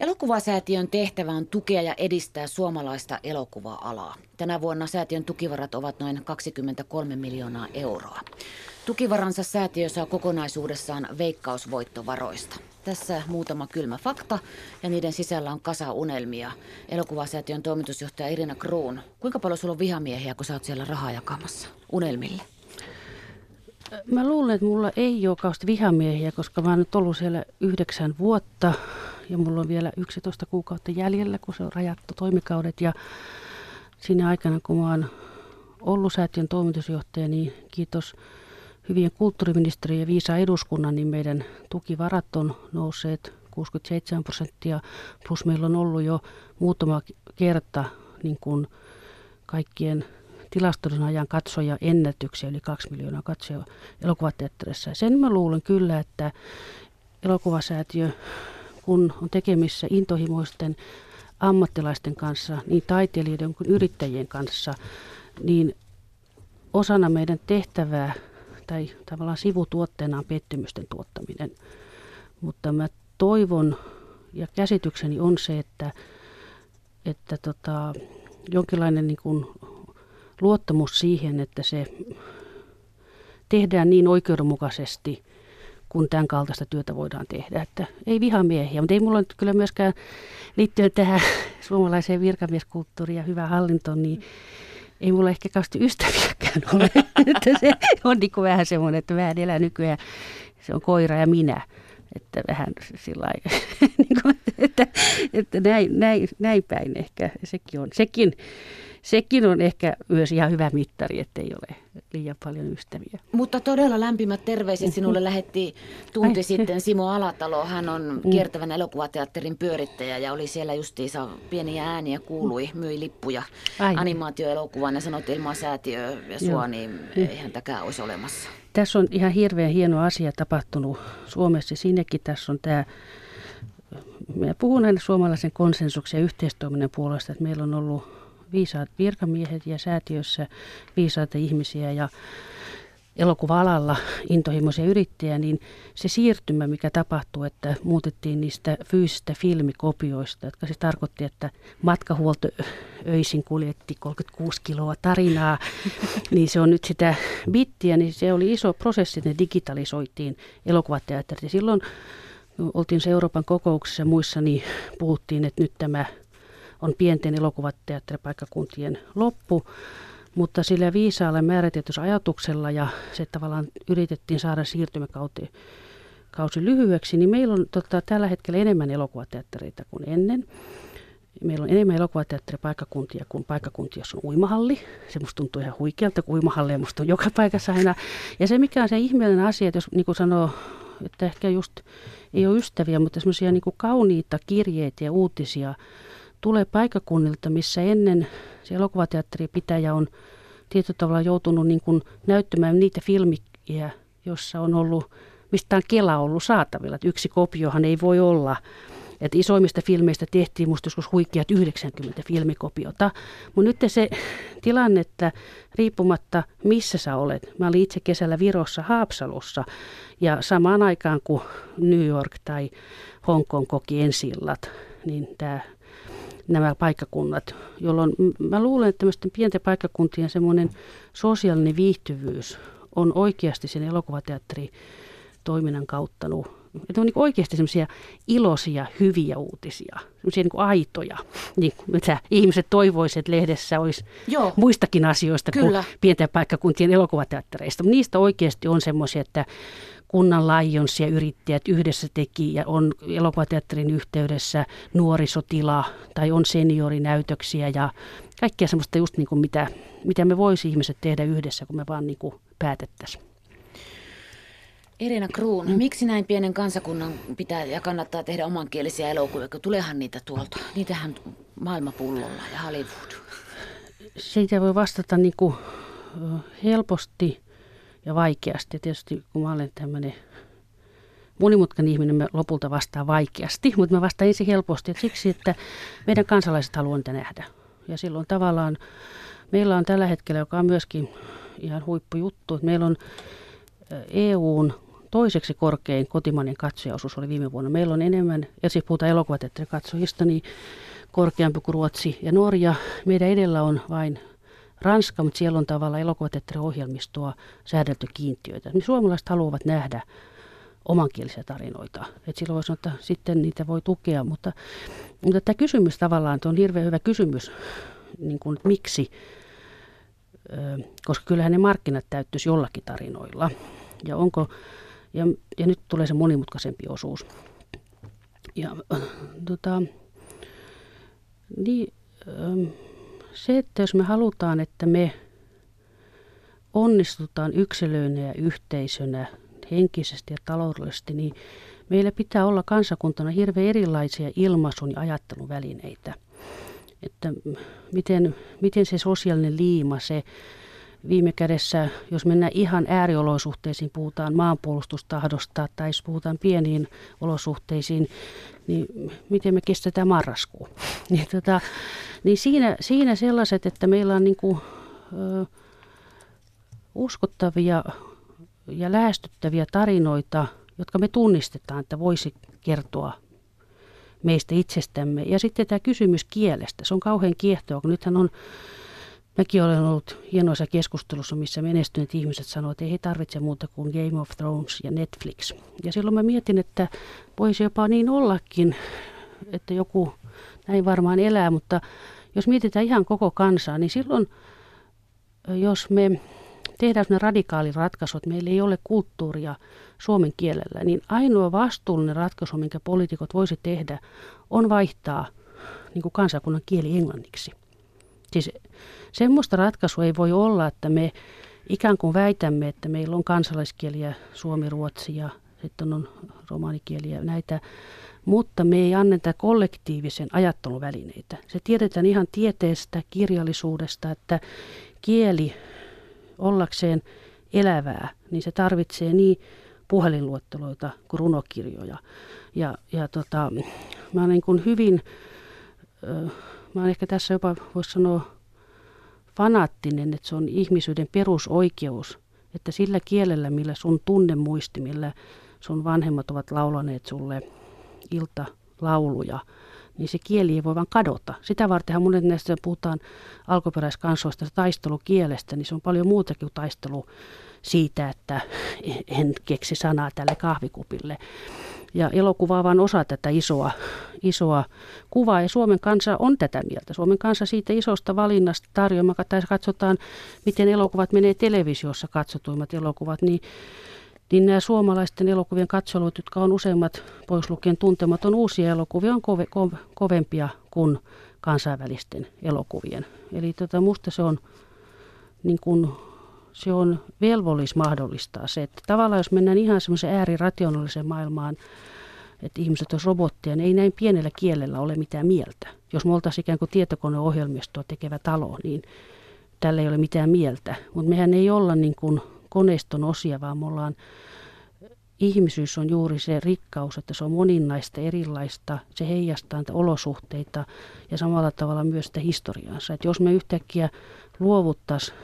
Elokuvasäätiön tehtävä on tukea ja edistää suomalaista elokuva-alaa. Tänä vuonna säätiön tukivarat ovat noin 23 miljoonaa euroa. Tukivaransa säätiö saa kokonaisuudessaan veikkausvoittovaroista. Tässä muutama kylmä fakta ja niiden sisällä on kasa unelmia. Elokuvasäätiön toimitusjohtaja Irina Kruun, kuinka paljon sulla on vihamiehiä, kun sä oot siellä rahaa jakamassa unelmille? Mä luulen, että mulla ei ole kauheasti vihamiehiä, koska mä oon nyt ollut siellä yhdeksän vuotta ja mulla on vielä 11 kuukautta jäljellä, kun se on rajattu toimikaudet. Ja siinä aikana, kun mä oon ollut säätiön toimitusjohtaja, niin kiitos hyvien kulttuuriministeriön ja viisa eduskunnan, niin meidän tukivarat on nousseet 67 prosenttia, plus meillä on ollut jo muutama kerta niin kuin kaikkien tilastollisen ajan katsoja ennätyksiä, yli kaksi miljoonaa katsoja elokuvateatterissa. Sen mä luulen kyllä, että elokuvasäätiö, kun on tekemissä intohimoisten ammattilaisten kanssa, niin taiteilijoiden kuin yrittäjien kanssa, niin osana meidän tehtävää tai tavallaan sivutuotteena on pettymysten tuottaminen. Mutta mä toivon ja käsitykseni on se, että, että tota, jonkinlainen niin kuin luottamus siihen, että se tehdään niin oikeudenmukaisesti, kun tämän kaltaista työtä voidaan tehdä. Että ei vihamiehiä, mutta ei mulla nyt kyllä myöskään liittyen tähän suomalaiseen virkamieskulttuuriin ja hyvään hallintoon, niin ei mulla ehkä kauheasti ystäviäkään ole. että se on niin kuin vähän semmoinen, että vähän elää nykyään, se on koira ja minä. Että vähän sillä niin että, että näin, näin, näin päin ehkä sekin on. Sekin, sekin on ehkä myös ihan hyvä mittari, että ei ole liian paljon ystäviä. Mutta todella lämpimät terveiset sinulle lähetti tunti Ai. sitten Simo Alatalo. Hän on mm. kiertävän elokuvateatterin pyörittäjä ja oli siellä justiinsa pieniä ääniä kuului, myi lippuja Ai. animaatioelokuvaan ja sanoi, että ilman säätiö ja sua, Joo. niin eihän täkään olisi olemassa. Tässä on ihan hirveän hieno asia tapahtunut Suomessa. Siinäkin tässä on tämä Mä puhun aina suomalaisen konsensuksen ja yhteistoiminnan puolesta, että meillä on ollut viisaat virkamiehet ja säätiössä viisaita ihmisiä ja elokuva-alalla intohimoisia yrittäjiä, niin se siirtymä, mikä tapahtui, että muutettiin niistä fyysistä filmikopioista, jotka se tarkoitti, että matkahuolto öisin kuljetti 36 kiloa tarinaa, niin se on nyt sitä bittiä, niin se oli iso prosessi, että ne digitalisoitiin elokuvateatterit. Ja silloin oltiin se Euroopan kokouksessa ja muissa, niin puhuttiin, että nyt tämä on pienten elokuvateatteripaikkakuntien loppu, mutta sillä viisaalla määrätietoisella ajatuksella ja se tavallaan yritettiin saada siirtymäkausi kausi lyhyeksi, niin meillä on tota, tällä hetkellä enemmän elokuvateattereita kuin ennen. Meillä on enemmän elokuvateatteripaikkakuntia kuin paikkakuntia, jossa on uimahalli. Se musta tuntuu ihan huikealta, kun uimahalli musta on joka paikassa aina. Ja se mikä on se ihmeellinen asia, että jos niin kuin sanoo, että ehkä just ei ole ystäviä, mutta semmoisia niin kauniita kirjeitä ja uutisia tulee paikakunnilta, missä ennen se elokuvateatteripitäjä on tietyllä tavalla joutunut niin kuin näyttämään niitä filmiä, jossa on ollut, mistä on Kela ollut saatavilla. Että yksi kopiohan ei voi olla. Et isoimmista filmeistä tehtiin musta joskus huikeat 90 filmikopiota. Mutta nyt se tilanne, että riippumatta missä sä olet, mä olin itse kesällä Virossa Haapsalussa ja samaan aikaan kuin New York tai Hongkong koki ensillat, niin tämä nämä paikkakunnat, jolloin mä luulen, että tämmöisten pienten paikkakuntien semmoinen sosiaalinen viihtyvyys on oikeasti sen elokuvateatteri toiminnan kautta että on niin oikeasti semmoisia iloisia, hyviä uutisia, semmoisia niin aitoja, niin mitä ihmiset toivoisivat, että lehdessä olisi Joo. muistakin asioista Kyllä. kuin pienten paikkakuntien elokuvateattereista. Niistä oikeasti on semmoisia, että kunnan Lions ja yrittäjät yhdessä teki ja on elokuvateatterin yhteydessä nuorisotila tai on seniorinäytöksiä ja kaikkea semmoista just niin kuin mitä, mitä me voisi ihmiset tehdä yhdessä, kun me vaan niin kuin päätettäisiin. Irina Kruun, miksi näin pienen kansakunnan pitää ja kannattaa tehdä omankielisiä elokuvia, kun tuleehan niitä tuolta? Niitähän maailmapullolla ja Hollywood. Siitä voi vastata niin kuin helposti ja vaikeasti. Ja tietysti kun mä olen tämmöinen monimutkainen ihminen, mä lopulta vastaan vaikeasti, mutta mä vastaan ensin helposti. Että siksi, että meidän kansalaiset haluavat niitä nähdä. Ja silloin tavallaan meillä on tällä hetkellä, joka on myöskin ihan huippujuttu, että meillä on EUn toiseksi korkein kotimainen katsojaosuus oli viime vuonna. Meillä on enemmän, ja siis puhutaan elokuvateatterikatsojista, niin korkeampi kuin Ruotsi ja Norja. Meidän edellä on vain Ranska, mutta siellä on tavallaan elokuvateatteriohjelmistoa säädelty kiintiöitä. Niin suomalaiset haluavat nähdä omankielisiä tarinoita. Et silloin voisi sanoa, että sitten niitä voi tukea, mutta, mutta tämä kysymys tavallaan, on hirveän hyvä kysymys, niin kuin, että miksi, koska kyllähän ne markkinat täyttyisi jollakin tarinoilla. Ja, onko, ja, ja nyt tulee se monimutkaisempi osuus. Ja, tota, niin, se, että jos me halutaan, että me onnistutaan yksilöinä ja yhteisönä henkisesti ja taloudellisesti, niin meillä pitää olla kansakuntana hirveän erilaisia ilmaisun ja ajattelun välineitä. Että miten, miten se sosiaalinen liima, se viime kädessä, jos mennään ihan ääriolosuhteisiin, puhutaan maanpuolustustahdosta tai jos puhutaan pieniin olosuhteisiin, niin miten me kestetään marraskuu. niin, tota, niin siinä, siinä sellaiset, että meillä on niin kuin, ö, uskottavia ja lähestyttäviä tarinoita, jotka me tunnistetaan, että voisi kertoa meistä itsestämme. Ja sitten tämä kysymys kielestä, se on kauhean kiehtoa, kun nythän on, mäkin olen ollut hienoissa keskustelussa, missä menestyneet ihmiset sanoo, että ei he tarvitse muuta kuin Game of Thrones ja Netflix. Ja silloin mä mietin, että voisi jopa niin ollakin, että joku näin varmaan elää, mutta jos mietitään ihan koko kansaa, niin silloin, jos me tehdään sellainen radikaali ratkaisu, että meillä ei ole kulttuuria suomen kielellä, niin ainoa vastuullinen ratkaisu, minkä poliitikot voisi tehdä, on vaihtaa niin kuin kansakunnan kieli englanniksi. Siis semmoista ratkaisua ei voi olla, että me ikään kuin väitämme, että meillä on kansalaiskieliä suomi, ruotsi ja sitten on romanikieliä näitä, mutta me ei anneta kollektiivisen ajatteluvälineitä. Se tiedetään ihan tieteestä, kirjallisuudesta, että kieli ollakseen elävää, niin se tarvitsee niin puhelinluetteloita kuin runokirjoja. Ja, ja tota, mä olen niin kuin hyvin, mä olen ehkä tässä jopa voisi sanoa fanaattinen, että se on ihmisyyden perusoikeus, että sillä kielellä, millä sun tunnemuisti, millä sun vanhemmat ovat laulaneet sulle iltalauluja, niin se kieli ei voi vaan kadota. Sitä vartenhan monet näistä puhutaan alkuperäiskansoista taistelukielestä, niin se on paljon muutakin kuin taistelu siitä, että en keksi sanaa tälle kahvikupille. Ja elokuva vain osa tätä isoa, isoa kuvaa, ja Suomen kansa on tätä mieltä. Suomen kansa siitä isosta valinnasta tarjoama, tai katsotaan, miten elokuvat menee televisiossa katsotuimmat elokuvat, niin niin nämä suomalaisten elokuvien katselut, jotka on useimmat pois lukien tuntematon uusia elokuvia, on kove, ko, kovempia kuin kansainvälisten elokuvien. Eli tota, musta se on, niin kun, se on velvollis mahdollistaa se, että tavallaan jos mennään ihan semmoiseen äärirationaaliseen maailmaan, että ihmiset olisivat robotteja, niin ei näin pienellä kielellä ole mitään mieltä. Jos me oltaisiin ikään kuin tietokoneohjelmistoa tekevä talo, niin tällä ei ole mitään mieltä. Mutta mehän ei olla niin kuin koneiston osia, vaan me ollaan, ihmisyys on juuri se rikkaus, että se on moninaista, erilaista, se heijastaa niitä olosuhteita ja samalla tavalla myös sitä historiaansa. Että jos me yhtäkkiä luovuttaisiin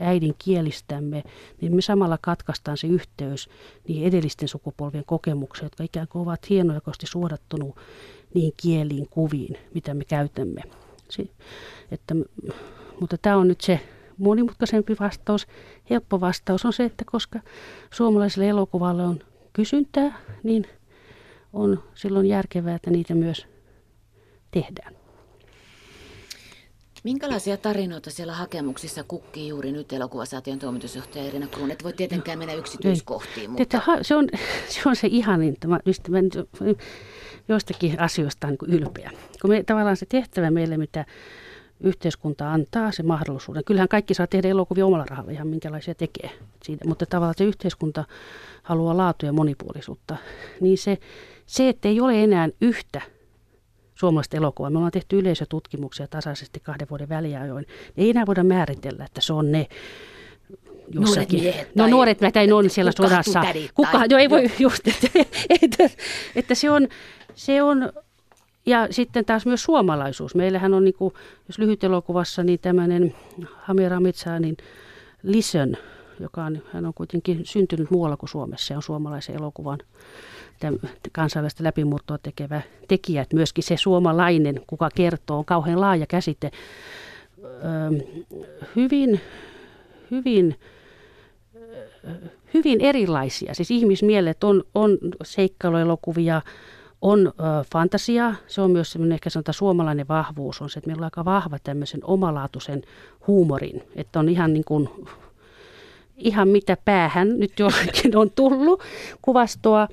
äidin kielistämme, niin me samalla katkaistaan se yhteys niihin edellisten sukupolvien kokemuksiin, jotka ikään kuin ovat hienojakoisesti suodattunut niihin kieliin, kuviin, mitä me käytämme. Si- että, mutta tämä on nyt se monimutkaisempi vastaus. Helppo vastaus on se, että koska suomalaiselle elokuvalle on kysyntää, niin on silloin järkevää, että niitä myös tehdään. Minkälaisia tarinoita siellä hakemuksissa kukkii juuri nyt elokuvasäätiön toimitusjohtaja Irina Kruun? Et voi tietenkään mennä yksityiskohtiin. Mutta... se, on, se on se ihanin, mistä mä joistakin asioista on niin ylpeä. Kun me, tavallaan se tehtävä meille, mitä yhteiskunta antaa se mahdollisuuden. Kyllähän kaikki saa tehdä elokuvia omalla rahalla, ihan minkälaisia tekee. Siitä, mutta tavallaan se yhteiskunta haluaa laatu ja monipuolisuutta. Niin se, se, että ei ole enää yhtä suomalaista elokuvaa. Me ollaan tehty yleisötutkimuksia tasaisesti kahden vuoden väliajoin. Ei enää voida määritellä, että se on ne jossakin. Nuoret miehet no nuoret miehet, ei on siellä sodassa. Kuka, jo ei voi just, että, että, että se on, se on ja sitten taas myös suomalaisuus. Meillähän on, niin kuin, jos lyhytelokuvassa, niin tämmöinen Hamira Mitsanin Listen, joka on, hän on kuitenkin syntynyt muualla kuin Suomessa ja on suomalaisen elokuvan kansainvälistä läpimurtoa tekevä tekijä. Että myöskin se suomalainen, kuka kertoo, on kauhean laaja käsite. Hyvin, hyvin hyvin erilaisia. Siis ihmismielet on, on seikkailuelokuvia, on ö, fantasia, se on myös semmoinen ehkä sanotaan suomalainen vahvuus, on se, että meillä on aika vahva tämmöisen omalaatuisen huumorin, että on ihan niin kuin, ihan mitä päähän nyt jollekin on tullut kuvastoa.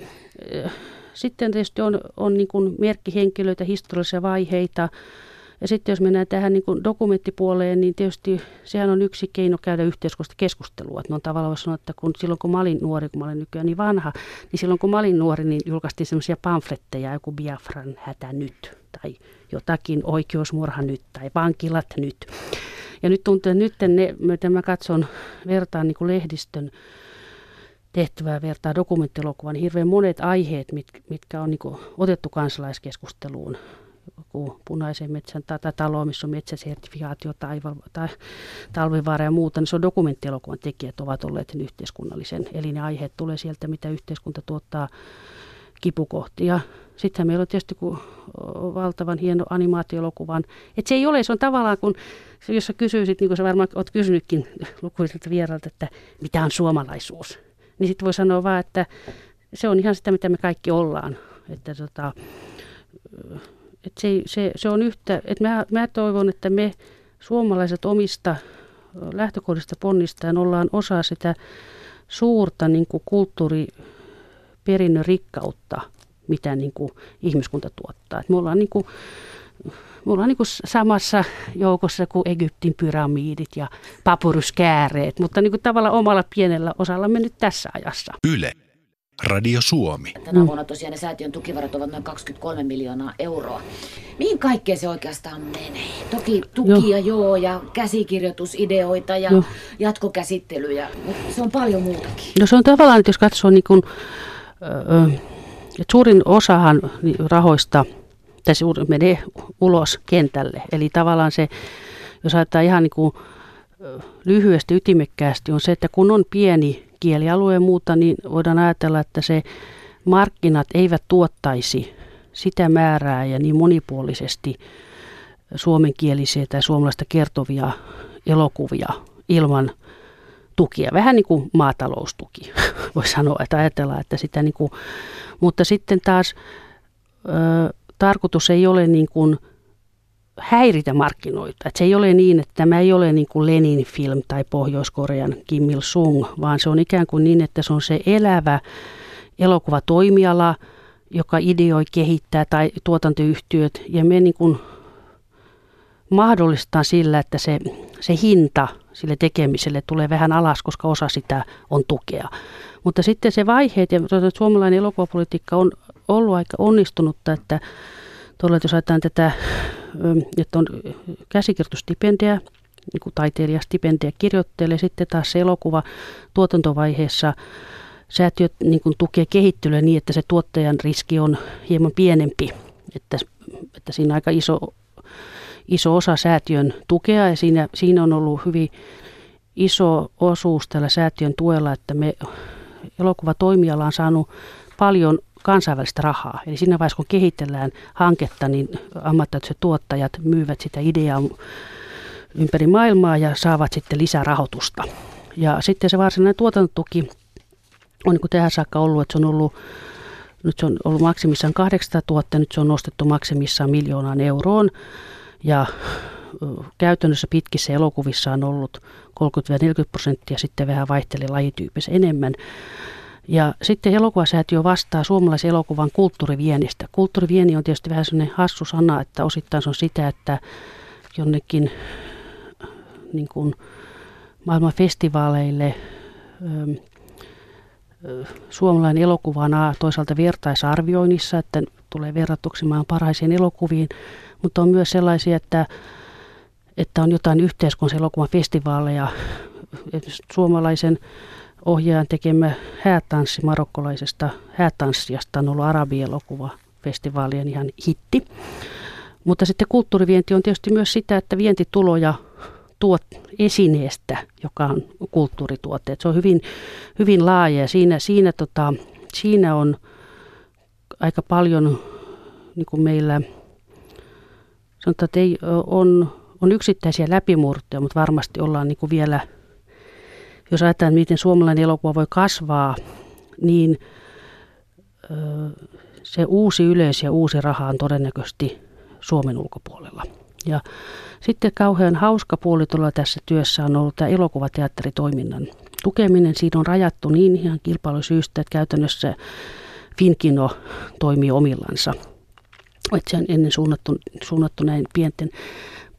Sitten tietysti on, on niin kuin merkkihenkilöitä, historiallisia vaiheita, ja sitten jos mennään tähän niin kuin dokumenttipuoleen, niin tietysti sehän on yksi keino käydä yhteiskunnallista keskustelua. Että on tavallaan sanoa, että kun silloin kun mä olin nuori, kun mä olen nykyään niin vanha, niin silloin kun mä olin nuori, niin julkaistiin semmoisia pamfletteja, joku Biafran hätä nyt, tai jotakin oikeusmurha nyt, tai vankilat nyt. Ja nyt tuntuu, että nyt ne, mitä mä katson, vertaan niin kuin lehdistön tehtävää vertaa dokumenttielokuvaan, niin hirveän monet aiheet, mit, mitkä on niin kuin otettu kansalaiskeskusteluun, joku punaisen metsän tai, tai talo, missä on metsäsertifikaatio tai, tai talvivaara ja muuta, niin se on dokumenttielokuvan tekijät ovat olleet sen yhteiskunnallisen. Eli ne aiheet tulee sieltä, mitä yhteiskunta tuottaa kipukohtia. Sitten meillä on tietysti kun valtavan hieno animaatioelokuvan. Että se ei ole, se on tavallaan kun, jos sä kysyisit, niin kuin sä varmaan olet kysynytkin lukuisilta vierailta, että mitä on suomalaisuus, niin sitten voi sanoa vaan, että se on ihan sitä, mitä me kaikki ollaan. Että tota, että se, se, se on yhtä, että mä, mä toivon, että me suomalaiset omista lähtökohdista ponnistaen ollaan osa sitä suurta niin kuin kulttuuriperinnön rikkautta, mitä niin kuin ihmiskunta tuottaa. Et me ollaan, niin kuin, me ollaan niin kuin samassa joukossa kuin Egyptin pyramidit ja papyruskääreet, mutta niin kuin tavallaan omalla pienellä osalla me nyt tässä ajassa. Yle. Radio Suomi. Tänä vuonna tosiaan ne säätiön tukivarat ovat noin 23 miljoonaa euroa. Mihin kaikkeen se oikeastaan menee? Toki tukia joo, joo ja käsikirjoitusideoita ja joo. jatkokäsittelyjä, mutta se on paljon muutakin. No se on tavallaan, että jos katsoo niin kuin, että suurin osahan rahoista tässä menee ulos kentälle. Eli tavallaan se, jos ajatellaan ihan niin kuin lyhyesti ytimekkäästi, on se, että kun on pieni kielialue ja muuta, niin voidaan ajatella, että se markkinat eivät tuottaisi sitä määrää ja niin monipuolisesti suomenkielisiä tai suomalaista kertovia elokuvia ilman tukia. Vähän niin kuin maataloustuki, voi sanoa, että ajatellaan, että sitä niin kuin, mutta sitten taas ö, tarkoitus ei ole niin kuin häiritä markkinoita. Et se ei ole niin, että tämä ei ole niin kuin Lenin film tai Pohjois-Korean Kim Il-sung, vaan se on ikään kuin niin, että se on se elävä elokuvatoimiala, joka ideoi, kehittää tai tuotantoyhtiöt ja me niin kuin mahdollistaa sillä, että se, se hinta sille tekemiselle tulee vähän alas, koska osa sitä on tukea. Mutta sitten se vaiheet ja suomalainen elokuvapolitiikka on ollut aika onnistunutta, että tuolla jos ajatellaan tätä että on käsikirjoitustipendiä, niin kuin taiteilijastipendiä kirjoittelee, sitten taas se elokuva tuotantovaiheessa säätiöt niin kuin tukee kehittelyä niin, että se tuottajan riski on hieman pienempi, että, että siinä aika iso, iso osa säätiön tukea ja siinä, siinä on ollut hyvin iso osuus tällä säätiön tuella, että me elokuvatoimijalla on saanut paljon kansainvälistä rahaa. Eli siinä vaiheessa, kun kehitellään hanketta, niin ammattilaiset tuottajat myyvät sitä ideaa ympäri maailmaa ja saavat sitten lisää rahoitusta. Ja sitten se varsinainen tuotantotuki on niin kuin tähän saakka ollut, että se on ollut nyt se on ollut maksimissaan 800 000, nyt se on nostettu maksimissaan miljoonaan euroon. Ja käytännössä pitkissä elokuvissa on ollut 30-40 prosenttia, sitten vähän vaihteli lajityypissä enemmän. Ja sitten elokuvasäätiö vastaa suomalaisen elokuvan kulttuuriviennistä. Kulttuurivieni on tietysti vähän sellainen hassu sana, että osittain se on sitä, että jonnekin niin kuin maailman festivaaleille suomalainen elokuva on toisaalta vertaisarvioinnissa, että tulee verrattuksi maan parhaisiin elokuviin, mutta on myös sellaisia, että, että on jotain yhteiskunnallisen elokuvan festivaaleja, suomalaisen ohjaajan tekemä häätanssi marokkolaisesta häätanssijasta on ollut arabielokuva festivaalien ihan hitti. Mutta sitten kulttuurivienti on tietysti myös sitä, että vientituloja tuot esineestä, joka on kulttuurituote. se on hyvin, hyvin laaja ja siinä, siinä, tota, siinä on aika paljon niin kuin meillä, sanotaan, että ei, on, on yksittäisiä läpimurtoja, mutta varmasti ollaan niin kuin vielä, jos ajatellaan, miten suomalainen elokuva voi kasvaa, niin se uusi yleisö ja uusi raha on todennäköisesti Suomen ulkopuolella. Ja sitten kauhean hauska puoli tuolla tässä työssä on ollut tämä elokuvateatteritoiminnan tukeminen. Siinä on rajattu niin ihan kilpailusyystä, että käytännössä Finkino toimii omillansa. Että se on ennen suunnattu, suunnattu näin pienten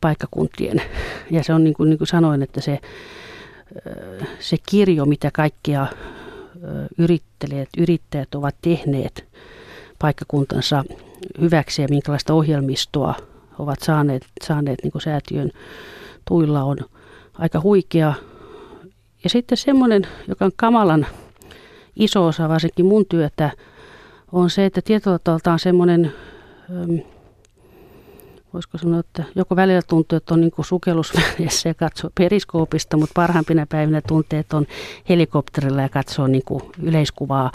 paikkakuntien. Ja se on niin kuin, niin kuin sanoin, että se, se kirjo, mitä kaikkia yrittäjät, yrittäjät ovat tehneet paikkakuntansa hyväksi ja minkälaista ohjelmistoa ovat saaneet, saaneet niin säätiön tuilla on aika huikea. Ja sitten semmoinen, joka on kamalan iso osa varsinkin mun työtä, on se, että tietyllä tavalla on semmoinen, voisiko sanoa, että joko välillä tuntuu, että on niin sukellusvälissä ja katsoo periskoopista, mutta parhaimpina päivinä tuntee, että on helikopterilla ja katsoo niin yleiskuvaa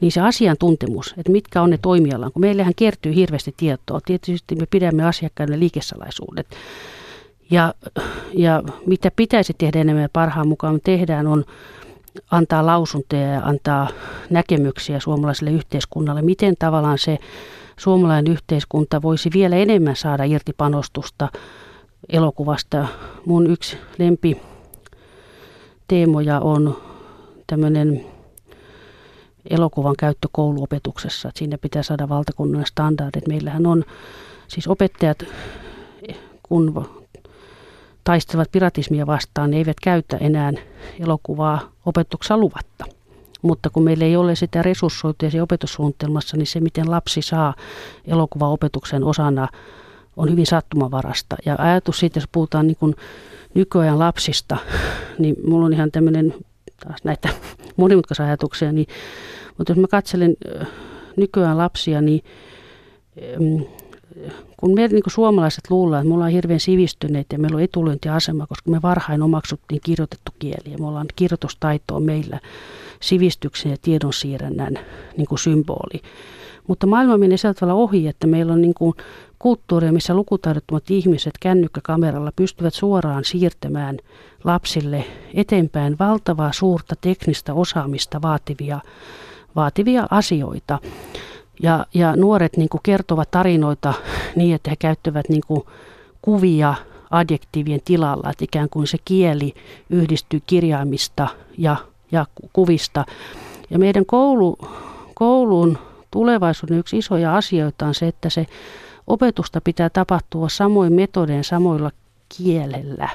niin se asiantuntemus, että mitkä on ne toimialan, kun meillähän kertyy hirveästi tietoa. Tietysti me pidämme asiakkaille liikesalaisuudet. Ja, ja mitä pitäisi tehdä enemmän parhaan mukaan tehdään on antaa lausuntoja ja antaa näkemyksiä suomalaiselle yhteiskunnalle, miten tavallaan se suomalainen yhteiskunta voisi vielä enemmän saada irti panostusta elokuvasta. Mun yksi lempi teemoja on tämmöinen elokuvan käyttö kouluopetuksessa. Että siinä pitää saada valtakunnan standardit. Meillähän on siis opettajat, kun taistelevat piratismia vastaan, ne eivät käytä enää elokuvaa opetuksessa luvatta. Mutta kun meillä ei ole sitä resurssoitua opetussuunnitelmassa, niin se, miten lapsi saa elokuvaopetuksen osana, on hyvin sattumavarasta. Ja ajatus siitä, jos puhutaan niin kuin nykyajan lapsista, niin mulla on ihan tämmöinen taas näitä monimutkaisia ajatuksia, niin, mutta jos mä katselen nykyään lapsia, niin kun me niin kuin suomalaiset luullaan, että me ollaan hirveän sivistyneitä ja meillä on etulyöntiasema, koska me varhain omaksuttiin kirjoitettu kieli ja me ollaan kirjoitustaitoa meillä sivistyksen ja tiedonsiirrännän niin kuin symboli. Mutta maailma menee sieltä tavalla ohi, että meillä on niin kuin kulttuuria, missä lukutaidottomat ihmiset kännykkäkameralla pystyvät suoraan siirtämään lapsille eteenpäin valtavaa suurta teknistä osaamista vaativia, vaativia asioita. Ja, ja nuoret niin kuin kertovat tarinoita niin, että he käyttävät niin kuin kuvia adjektiivien tilalla, että ikään kuin se kieli yhdistyy kirjaimista ja, ja kuvista. Ja meidän koulu, koulun tulevaisuuden yksi isoja asioita on se, että se opetusta pitää tapahtua samoin metodein samoilla kielellä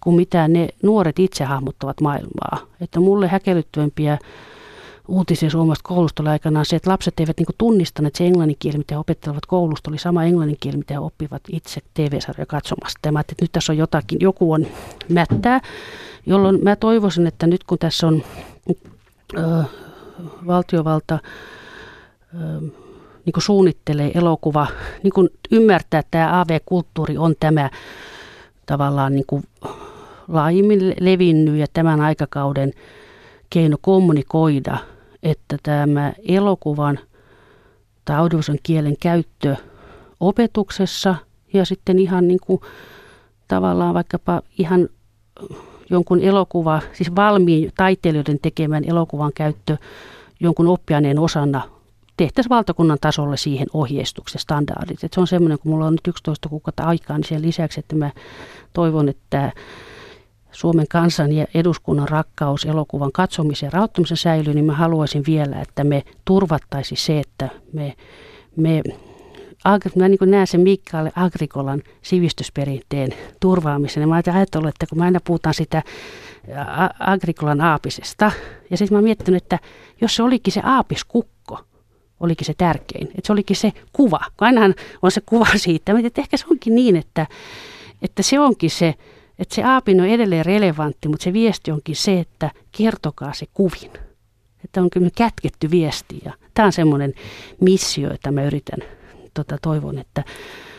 kuin mitä ne nuoret itse hahmottavat maailmaa. Että mulle häkellyttävämpiä uutisia Suomesta koulusta oli aikanaan se, että lapset eivät niin tunnistaneet, se englannin kieli, mitä he opettelevat koulusta, oli sama englannin kieli, mitä he oppivat itse TV-sarjoja katsomasta. Tämä, että nyt tässä on jotakin, joku on mättää, jolloin mä toivoisin, että nyt kun tässä on ö, valtiovalta ö, niin kuin suunnittelee elokuva, niin kuin ymmärtää, että tämä AV-kulttuuri on tämä tavallaan niin kuin laajimmin levinnyt ja tämän aikakauden keino kommunikoida, että tämä elokuvan tai audiovisuaalisen kielen käyttö opetuksessa ja sitten ihan niin kuin tavallaan vaikkapa ihan jonkun elokuva, siis valmiin taiteilijoiden tekemän elokuvan käyttö jonkun oppiaineen osana tehtäisiin valtakunnan tasolle siihen ohjeistuksen standardit. Et se on semmoinen, kun mulla on nyt 11 kuukautta aikaa, niin sen lisäksi, että mä toivon, että Suomen kansan ja eduskunnan rakkaus elokuvan katsomisen ja rahoittamisen säilyy, niin mä haluaisin vielä, että me turvattaisi se, että me, me mä niin näen sen Mikael Agrikolan sivistysperinteen turvaamisen. Ja mä ajattelin, että kun mä aina puhutaan sitä Agrikolan aapisesta, ja sitten mä oon miettinyt, että jos se olikin se aapiskukko, olikin se tärkein. Että se olikin se kuva. Ainahan on se kuva siitä. Mutta ehkä se onkin niin, että, että se onkin se, että se aapin on edelleen relevantti, mutta se viesti onkin se, että kertokaa se kuvin. Että on kyllä kätketty viesti. Ja tämä on semmoinen missio, että mä yritän, tota, toivon, että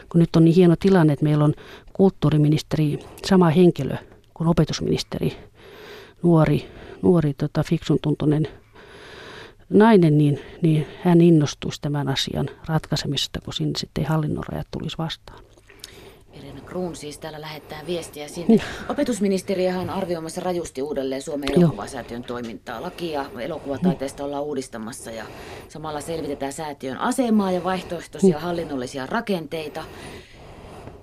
kun nyt on niin hieno tilanne, että meillä on kulttuuriministeri sama henkilö kuin opetusministeri, nuori, nuori tota, fiksun tuntunen nainen, niin, niin hän innostuisi tämän asian ratkaisemisesta, kun sinne sitten hallinnon rajat tulisi vastaan. Irina Kruun siis täällä lähettää viestiä sinne. Opetusministeriö on arvioimassa rajusti uudelleen Suomen elokuvasäätiön toimintaa. Lakia elokuvataiteesta ollaan uudistamassa ja samalla selvitetään säätiön asemaa ja vaihtoehtoisia hallinnollisia rakenteita.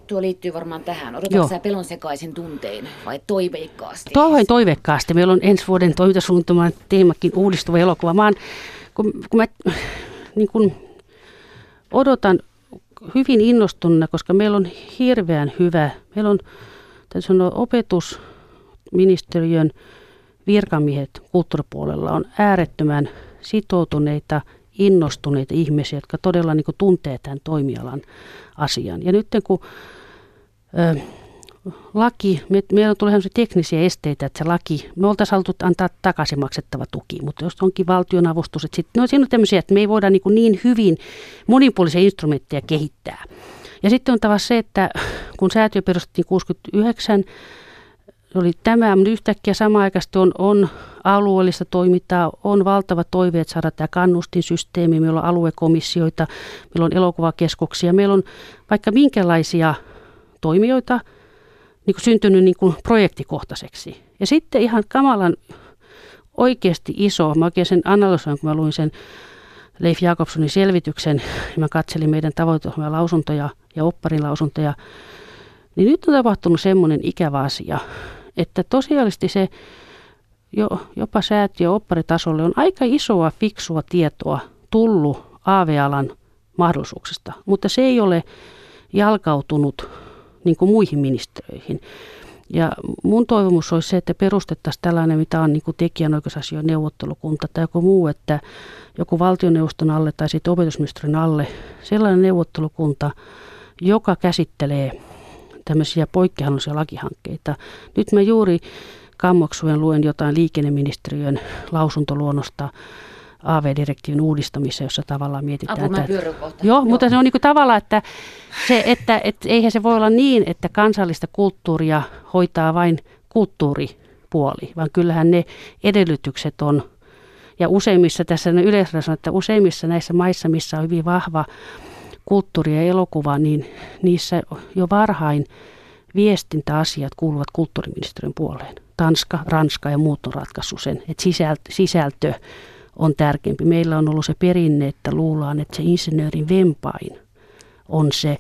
Tuo liittyy varmaan tähän. Odotatko sä pelon sekaisin tuntein vai toiveikkaasti? Toivoin toiveikkaasti. Meillä on ensi vuoden toimintasuunnitelman teemakin uudistuva elokuva. Mä oon, kun, kun mä niin kun odotan hyvin innostuneena, koska meillä on hirveän hyvä, meillä on sanoa, opetusministeriön virkamiehet kulttuuripuolella on äärettömän sitoutuneita, innostuneita ihmisiä, jotka todella niin kuin, tuntee tämän toimialan asian. Ja nyt kun laki, me, meillä tulee teknisiä esteitä, että se laki, me oltaisiin haluttu antaa takaisin maksettava tuki, mutta jos onkin valtionavustus, että sitten, no siinä on tämmöisiä, että me ei voida niin, niin hyvin monipuolisia instrumentteja kehittää. Ja sitten on taas se, että kun säätiö perustettiin 69, oli tämä, mutta yhtäkkiä samaan aikaisesti on, on alueellista toimintaa, on valtava toiveet saada tämä kannustinsysteemi, meillä on aluekomissioita, meillä on elokuvakeskuksia, meillä on vaikka minkälaisia toimijoita, niin kuin syntynyt niin kuin projektikohtaiseksi. Ja sitten ihan kamalan oikeasti iso, mä oikein sen analysoin, kun mä luin sen Leif Jakobsonin selvityksen, ja mä katselin meidän tavoiteohjelman lausuntoja ja opparin lausuntoja, niin nyt on tapahtunut semmoinen ikävä asia, että tosiaalisesti se jo, jopa säätiö opparitasolle on aika isoa, fiksua tietoa tullut AV-alan mahdollisuuksista, mutta se ei ole jalkautunut niin kuin muihin ministeriöihin. Ja mun toivomus olisi se, että perustettaisiin tällainen, mitä on niin kuin tekijänoikeusasioiden neuvottelukunta tai joku muu, että joku valtioneuvoston alle tai sitten opetusministerin alle sellainen neuvottelukunta, joka käsittelee tämmöisiä poikkehallinnollisia lakihankkeita. Nyt mä juuri kammoksuen luen jotain liikenneministeriön lausuntoluonnosta AV-direktiivin uudistamiseen, jossa tavallaan mietitään... Apu, että, joo, joo, mutta se on niin kuin tavallaan, että, se, että, että eihän se voi olla niin, että kansallista kulttuuria hoitaa vain kulttuuripuoli, vaan kyllähän ne edellytykset on, ja useimmissa tässä yleisöllä että useimmissa näissä maissa, missä on hyvin vahva kulttuuri ja elokuva, niin niissä jo varhain viestintäasiat kuuluvat kulttuuriministeriön puoleen. Tanska, Ranska ja muut on ratkaissut sen, että sisältö, sisältö on tärkeämpi. Meillä on ollut se perinne, että luullaan, että se insinöörin vempain on se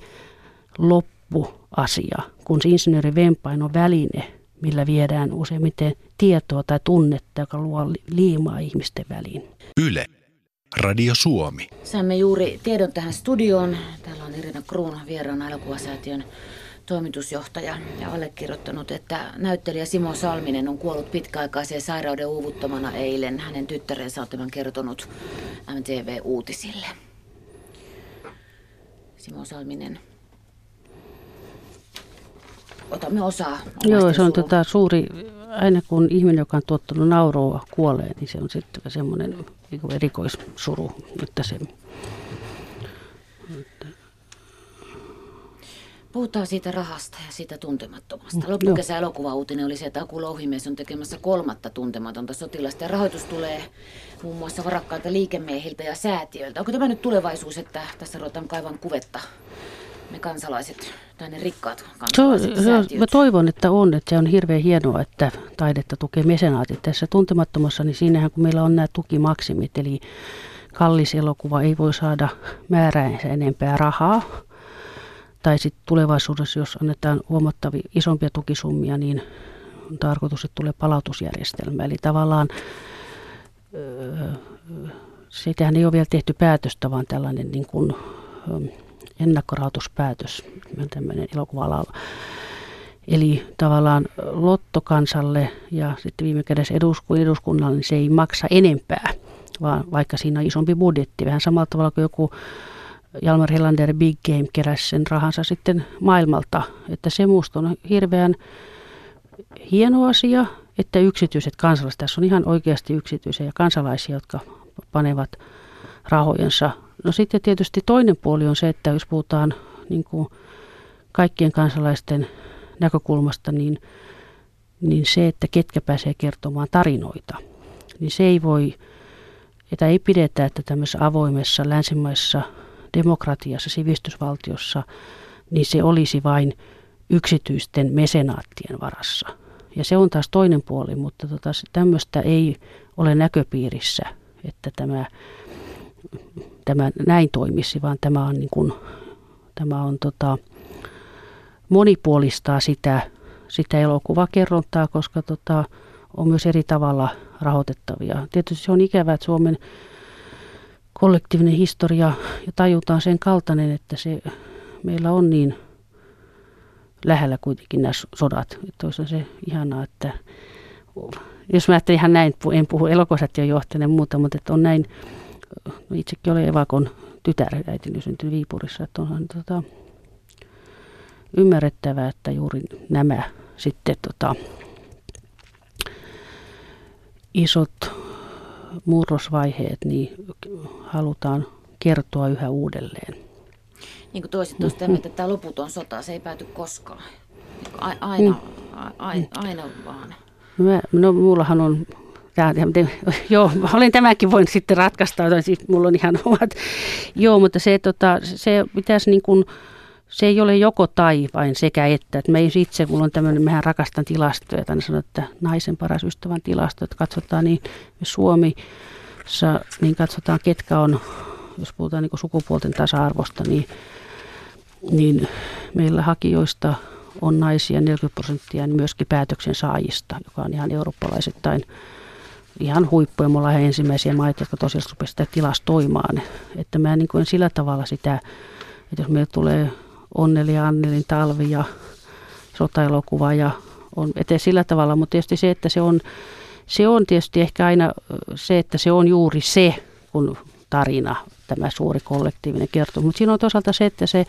loppuasia, kun se insinöörin vempain on väline, millä viedään useimmiten tietoa tai tunnetta, joka luo liimaa ihmisten väliin. Yle. Radio Suomi. Saimme juuri tiedon tähän studioon. Täällä on Irina Kruun vieraana elokuvasäätiön toimitusjohtaja ja allekirjoittanut, että näyttelijä Simo Salminen on kuollut pitkäaikaiseen sairauden uuvuttomana eilen. Hänen tyttärensä on tämän kertonut MTV-uutisille. Simo Salminen, otamme osaa. Joo, se on tota suuri, aina kun ihminen, joka on tuottanut nauroa, kuolee, niin se on sitten semmoinen erikoissuru, että se Puhutaan siitä rahasta ja siitä tuntemattomasta. Mm, Loppukesä elokuva-uutinen oli se, että Aku Louhimies on tekemässä kolmatta tuntematonta sotilasta. Ja rahoitus tulee muun muassa varakkailta liikemiehiltä ja säätiöiltä. Onko tämä nyt tulevaisuus, että tässä ruvetaan kaivan kuvetta me kansalaiset tai ne rikkaat kansalaiset se on, se on, Mä toivon, että on, että se on hirveän hienoa, että taidetta tukee mesenaatit. Tässä tuntemattomassa, niin siinähän kun meillä on nämä tukimaksimit, eli kallis elokuva ei voi saada määräänsä enempää rahaa, tai sitten tulevaisuudessa, jos annetaan huomattavia isompia tukisummia, niin on tarkoitus, että tulee palautusjärjestelmä. Eli tavallaan sitähän ei ole vielä tehty päätöstä, vaan tällainen niin kuin, ennakkorahoituspäätös tämmöinen elokuva Eli tavallaan lottokansalle ja sitten viime kädessä eduskunnalle, niin se ei maksa enempää, vaan vaikka siinä on isompi budjetti, vähän samalla tavalla kuin joku Jalmar Helander Big Game keräsi sen rahansa sitten maailmalta. Että se musta on hirveän hieno asia, että yksityiset kansalaiset, tässä on ihan oikeasti yksityisiä ja kansalaisia, jotka panevat rahojensa. No sitten tietysti toinen puoli on se, että jos puhutaan niin kuin kaikkien kansalaisten näkökulmasta, niin niin se, että ketkä pääsee kertomaan tarinoita, niin se ei voi, että ei pidetä, että tämmöisessä avoimessa länsimaisessa demokratiassa, sivistysvaltiossa, niin se olisi vain yksityisten mesenaattien varassa. Ja se on taas toinen puoli, mutta tota, tämmöistä ei ole näköpiirissä, että tämä, tämä näin toimisi, vaan tämä on, niin kuin, tämä on tota, monipuolistaa sitä, sitä elokuvakerrontaa, koska tota, on myös eri tavalla rahoitettavia. Tietysti se on ikävää, että Suomen kollektiivinen historia ja tajutaan sen kaltainen, että se meillä on niin lähellä kuitenkin nämä sodat. Olisi se ihanaa, että jos mä ajattelin ihan näin, en puhu elokosation johtajan muuta, mutta että on näin, no itsekin olen Evakon tytär, äitini syntynyt Viipurissa, että onhan tota, ymmärrettävää, että juuri nämä sitten tota, isot murrosvaiheet niin halutaan kertoa yhä uudelleen. Niin kuin toiset tuosta että tämä loputon sota, se ei pääty koskaan. Aina, aina, aina vaan. Mä, no mullahan on Tämä, joo, olen tämäkin voinut sitten ratkaista, siis mulla on ihan omat. Joo, mutta se, tota, se pitäisi niin kuin, se ei ole joko tai, vain sekä että. että me itse, mulla on tämmöinen, mehän rakastan tilastoja, tai sanon, että naisen paras ystävän tilasto, että katsotaan niin Suomi, niin katsotaan ketkä on, jos puhutaan niin sukupuolten tasa-arvosta, niin, niin meillä hakijoista on naisia 40 prosenttia niin myöskin päätöksen saajista, joka on ihan eurooppalaisittain ihan huippuja. Me ollaan ensimmäisiä maita, jotka tosiaan rupesivat sitä tilastoimaan. Että mä niin kuin sillä tavalla sitä, että jos meille tulee Onneli ja Annelin talvi ja sotaelokuva ja on eteen sillä tavalla, mutta tietysti se, että se on, se on tietysti ehkä aina se, että se on juuri se, kun tarina, tämä suuri kollektiivinen kertomus. Mutta siinä on toisaalta se, että se,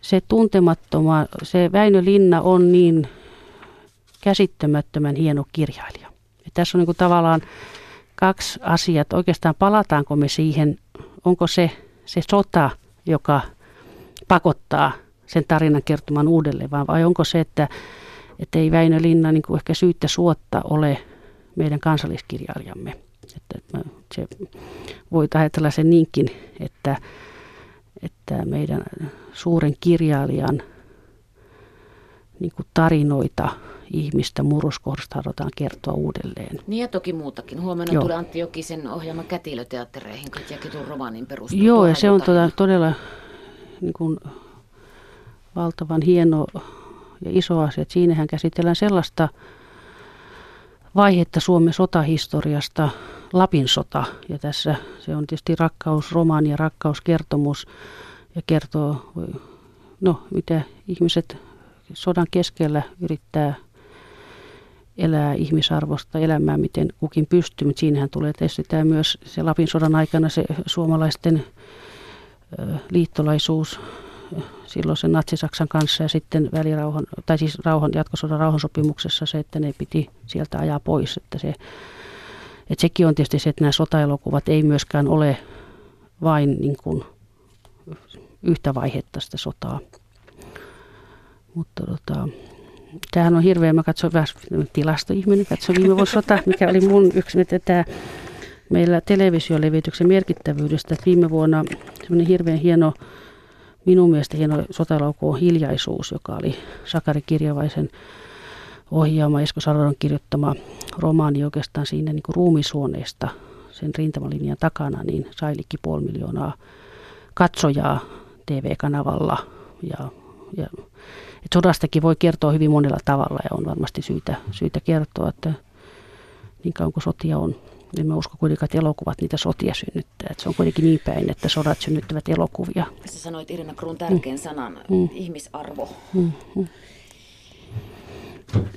se tuntemattoma, se Väinö Linna on niin käsittämättömän hieno kirjailija. Ja tässä on niin tavallaan kaksi asiaa. Oikeastaan palataanko me siihen, onko se se sota, joka pakottaa sen tarinan kertomaan uudelleen, vaan vai onko se, että, että ei Väinö Linna niin kuin ehkä syyttä suotta ole meidän kansalliskirjailijamme. Että se voi ajatella sen niinkin, että, että meidän suuren kirjailijan niin kuin tarinoita ihmistä muruskohdasta halutaan kertoa uudelleen. Niin ja toki muutakin. Huomenna Joo. tulee Antti Jokisen ohjelma kätilöteattereihin, Katja Kitun romaanin perustuu. Joo, ja se on todella, todella niin kuin valtavan hieno ja iso asia. Että siinähän käsitellään sellaista vaihetta Suomen sotahistoriasta, Lapin sota. Ja tässä se on tietysti rakkausromaani ja rakkauskertomus ja kertoo, no mitä ihmiset sodan keskellä yrittää elää ihmisarvosta elämää, miten kukin pystyy, mutta siinähän tulee tietysti tämä myös se Lapin sodan aikana se suomalaisten liittolaisuus silloin sen Natsi-Saksan kanssa ja sitten välirauhan, tai siis rauhan, jatkosodan rauhansopimuksessa se, että ne piti sieltä ajaa pois. Että, se, että sekin on tietysti se, että nämä sotaelokuvat ei myöskään ole vain niin kuin yhtä vaihetta sitä sotaa. Mutta tota, tämähän on hirveä, mä katsoin vähän tilastoihminen, katsoin viime vuosi sota, mikä oli mun yksi, että tämä meillä televisiolevityksen merkittävyydestä, että viime vuonna semmoinen hirveän hieno, minun mielestä hieno sotalauko on Hiljaisuus, joka oli Sakari Kirjavaisen ohjaama, Esko Saloron kirjoittama romaani oikeastaan siinä niin ruumisuoneesta sen rintamalinjan takana, niin sai liki puoli miljoonaa katsojaa TV-kanavalla. Ja, ja, et sodastakin voi kertoa hyvin monella tavalla ja on varmasti syytä, syytä kertoa, että niin kauan kuin sotia on en mä usko kuitenkaan, että elokuvat niitä sotia synnyttää. Että se on kuitenkin niin päin, että sodat synnyttävät elokuvia. Sä sanoit Irina Kruun tärkeän mm. sanan, mm. ihmisarvo. Mm. Mm.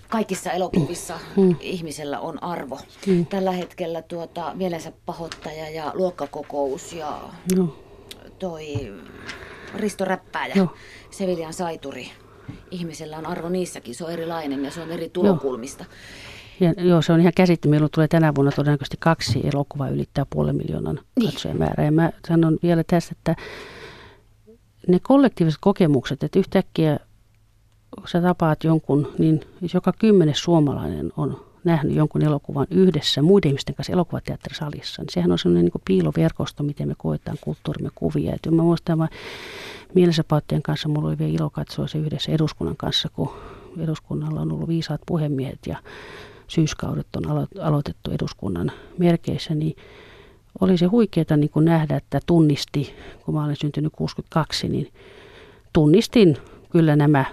Kaikissa elokuvissa mm. ihmisellä on arvo. Mm. Tällä hetkellä tuota, mielensä pahoittaja ja luokkakokous ja no. toi Risto Räppääjä, no. Sevilian saituri. Ihmisellä on arvo niissäkin, se on erilainen ja se on eri tulokulmista. No. Ja, joo, se on ihan käsitti. Meillä tulee tänä vuonna todennäköisesti kaksi elokuvaa ylittää puolen miljoonan niin. katsojen määrää. Ja mä sanon vielä tässä, että ne kollektiiviset kokemukset, että yhtäkkiä kun sä tapaat jonkun, niin joka kymmenes suomalainen on nähnyt jonkun elokuvan yhdessä muiden ihmisten kanssa elokuvateatterisalissa, niin sehän on sellainen niin piiloverkosto, miten me koetaan kulttuurimme kuvia. Et mä muistan, että mielensäpauttien kanssa mulla oli vielä ilo katsoa se yhdessä eduskunnan kanssa, kun eduskunnalla on ollut viisaat puhemiehet ja syyskaudet on alo- aloitettu eduskunnan merkeissä, niin oli se huikeaa niin kuin nähdä, että tunnisti, kun mä olen syntynyt 62, niin tunnistin kyllä nämä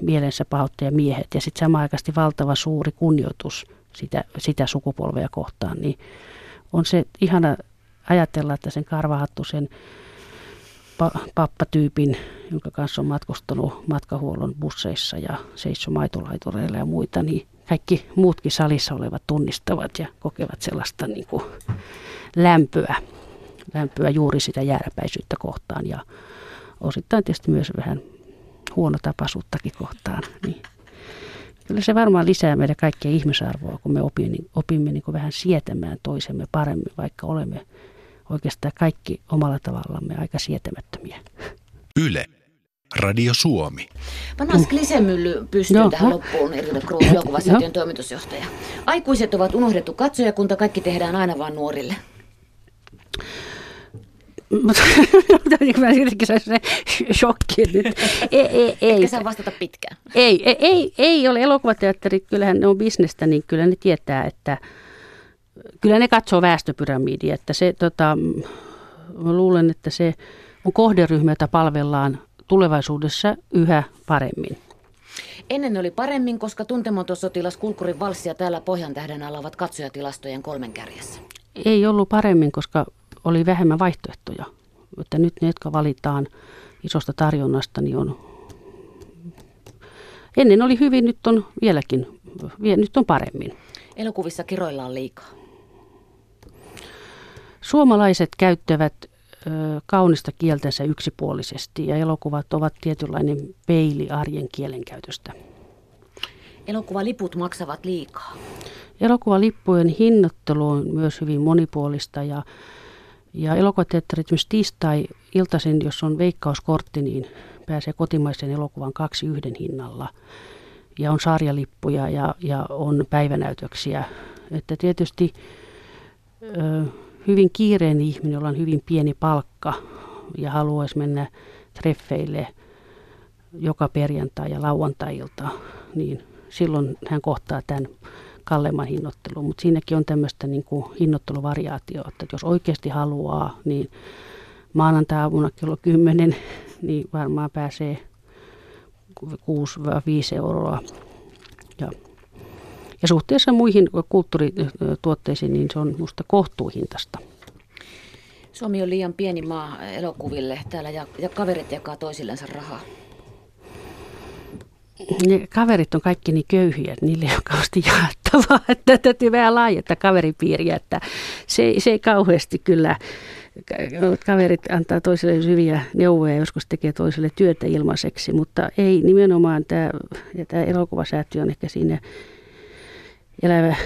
mielensä miehet. Ja sitten samaan valtava suuri kunnioitus sitä, sitä sukupolvea kohtaan, niin on se ihana ajatella, että sen karvahattusen pa- pappatyypin, jonka kanssa on matkustanut matkahuollon busseissa ja seisso maitolaitureilla ja muita, niin kaikki muutkin salissa olevat tunnistavat ja kokevat sellaista niin kuin lämpöä, lämpöä juuri sitä jääräpäisyyttä kohtaan ja osittain tietysti myös vähän huonotapaisuuttakin kohtaan. Niin kyllä se varmaan lisää meidän kaikkien ihmisarvoa, kun me opimme, niin, opimme niin kuin vähän sietämään toisemme paremmin, vaikka olemme oikeastaan kaikki omalla tavallamme aika sietämättömiä. Yle. Radio Suomi. Pannaan Klisemylly pystyyn Joo. tähän loppuun, Irina Kruun, elokuvasäätiön toimitusjohtaja. Aikuiset ovat unohdettu katsojakunta, kaikki tehdään aina vain nuorille. Mä jotenkin se shokki nyt. Ei, ei, ei. Etkä saa vastata pitkään. Ei, ei, ei, ei ole elokuvateatteri, kyllähän ne on bisnestä, niin kyllä ne tietää, että kyllä ne katsoo väestöpyramidia, että se tota, mä luulen, että se on kohderyhmä, jota palvellaan tulevaisuudessa yhä paremmin. Ennen oli paremmin, koska tuntematon sotilas Kulkurin valssia täällä Pohjan tähden alla ovat katsojatilastojen kolmen kärjessä. Ei ollut paremmin, koska oli vähemmän vaihtoehtoja. Että nyt ne, jotka valitaan isosta tarjonnasta, niin on... Ennen oli hyvin, nyt on vieläkin, nyt on paremmin. Elokuvissa kiroillaan liikaa. Suomalaiset käyttävät kaunista kieltänsä yksipuolisesti ja elokuvat ovat tietynlainen peili arjen kielenkäytöstä. Elokuvaliput maksavat liikaa. Elokuvalippujen hinnoittelu on myös hyvin monipuolista ja ja elokuvateatterit myös tiistai-iltaisin, jos on veikkauskortti, niin pääsee kotimaisen elokuvan kaksi yhden hinnalla. Ja on sarjalippuja ja, ja on päivänäytöksiä. Että tietysti ö, hyvin kiireinen ihminen, jolla on hyvin pieni palkka ja haluaisi mennä treffeille joka perjantai ja lauantai-ilta, niin silloin hän kohtaa tämän kalleimman hinnoitteluun, mutta siinäkin on tämmöistä niin kuin hinnoitteluvariaatioa, että jos oikeasti haluaa, niin maanantai-aamuna kello 10, niin varmaan pääsee 6-5 euroa. Ja, suhteessa muihin kulttuurituotteisiin, niin se on minusta kohtuuhintasta. Suomi on liian pieni maa elokuville täällä ja, ja kaverit jakaa toisillensa rahaa ne kaverit on kaikki niin köyhiä, että niille ei ole kauheasti jaettavaa, että täytyy vähän laajentaa kaveripiiriä, että se, se ei kauheasti kyllä, kaverit antaa toiselle hyviä neuvoja, joskus tekee toiselle työtä ilmaiseksi, mutta ei nimenomaan tämä, ja tämä elokuvasäätiö on ehkä siinä elävä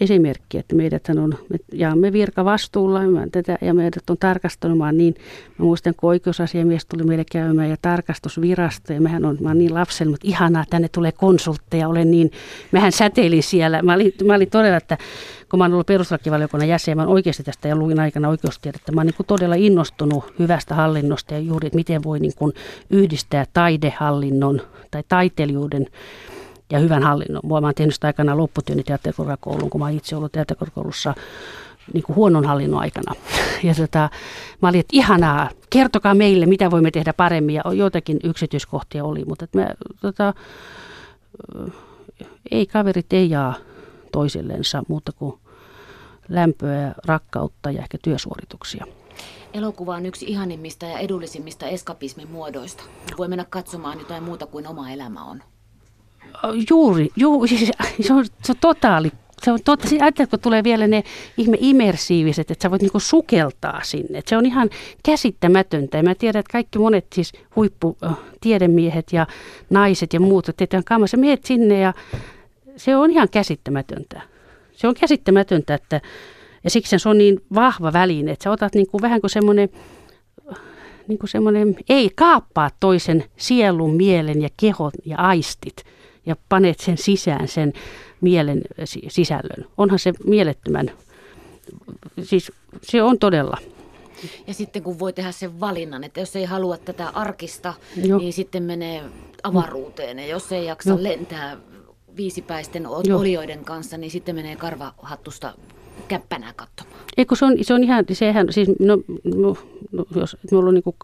esimerkki, että meidät on, me jaamme virkavastuulla tätä ja meidät on tarkastamaan niin, mä muistan kun oikeusasiamies tuli meille käymään ja tarkastusvirasto ja mehän on, mä olen niin lapsen, mutta ihanaa, tänne tulee konsultteja, olen niin, mehän säteilin siellä, mä olin, mä olin todella, että kun mä olen ollut perustuslakivaliokunnan jäsen, mä oikeasti tästä ja luin aikana oikeustiedettä, mä olen niin todella innostunut hyvästä hallinnosta ja juuri, että miten voi niin kuin yhdistää taidehallinnon tai taiteilijuuden ja hyvän hallinnon. Mä oon tehnyt sitä aikana lopputyöni teatterikorkeakouluun, kun mä oon itse ollut teatterikorkeakoulussa niin kuin huonon hallinnon aikana. Ja tota, mä olin, että ihanaa, kertokaa meille, mitä voimme tehdä paremmin. Ja joitakin yksityiskohtia oli, mutta että mä, tota, ei kaverit ei jaa toisillensa muuta kuin lämpöä ja rakkautta ja ehkä työsuorituksia. Elokuva on yksi ihanimmista ja edullisimmista eskapismin muodoista. Voi mennä katsomaan jotain muuta kuin oma elämä on. Juuri, juuri siis se, on, se on totaali se on totta, siis kun tulee vielä ne ihme immersiiviset, että sä voit niinku sukeltaa sinne. Et se on ihan käsittämätöntä. Ja mä tiedän, että kaikki monet siis huipputiedemiehet ja naiset ja muut, että kamma, sä meet sinne ja se on ihan käsittämätöntä. Se on käsittämätöntä, että ja siksi se on niin vahva väline, että sä otat niinku vähän kuin semmoinen niin kuin semmoinen, ei kaappaa toisen sielun, mielen ja kehon ja aistit ja panet sen sisään sen mielen sisällön. Onhan se mielettömän, siis se on todella. Ja sitten kun voi tehdä sen valinnan, että jos ei halua tätä arkista, Joo. niin sitten menee avaruuteen. Ja jos ei jaksa Joo. lentää viisipäisten olioiden kanssa, niin sitten menee karvahattusta käppänä katsomaan. Eikö se on, se on ihan, sehän, siis no, no, no jos me ollaan niin kuin,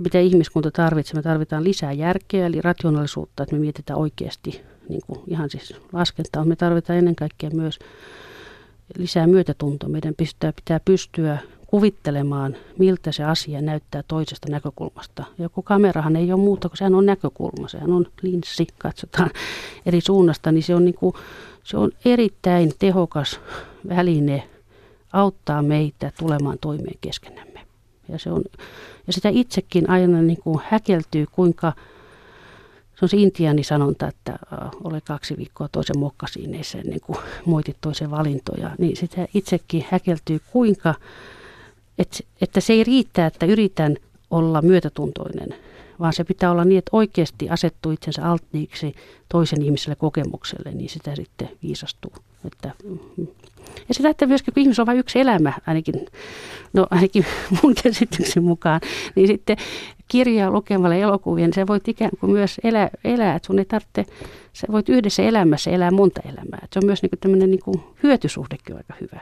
mitä ihmiskunta tarvitsee, me tarvitaan lisää järkeä, eli rationaalisuutta, että me mietitään oikeasti niin kuin ihan siis laskentaa. Me tarvitaan ennen kaikkea myös lisää myötätuntoa. Meidän pitää, pitää pystyä kuvittelemaan, miltä se asia näyttää toisesta näkökulmasta. Joku kamerahan ei ole muuta kuin sehän on näkökulma, sehän on linssi, katsotaan eri suunnasta, niin se on, niin kuin, se on erittäin tehokas väline auttaa meitä tulemaan toimeen keskenämme. Ja, se on, ja sitä itsekin aina niin kuin häkeltyy, kuinka se on se intiaanisanonta, että ole kaksi viikkoa toisen mokkasiineissa ennen kuin moitit toisen valintoja. Niin sitä itsekin häkeltyy, kuinka että, että se ei riitä, että yritän olla myötätuntoinen, vaan se pitää olla niin, että oikeasti asettuu itsensä alttiiksi toisen ihmiselle kokemukselle, niin sitä sitten viisastuu. Että, mm. ja sitä, että myöskin kun ihmisellä on vain yksi elämä, ainakin, no ainakin mun käsityksen mukaan, niin sitten kirjaa lukemalla elokuvia, niin sä voit ikään kuin myös elää, elää että sun ei tarvitse, sä voit yhdessä elämässä elää monta elämää. Että se on myös niin kuin tämmöinen niin kuin hyötysuhdekin aika hyvä.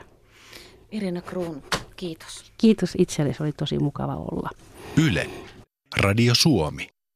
Irina Kruun, kiitos. Kiitos itsellesi, oli tosi mukava olla. Yle, Radio Suomi.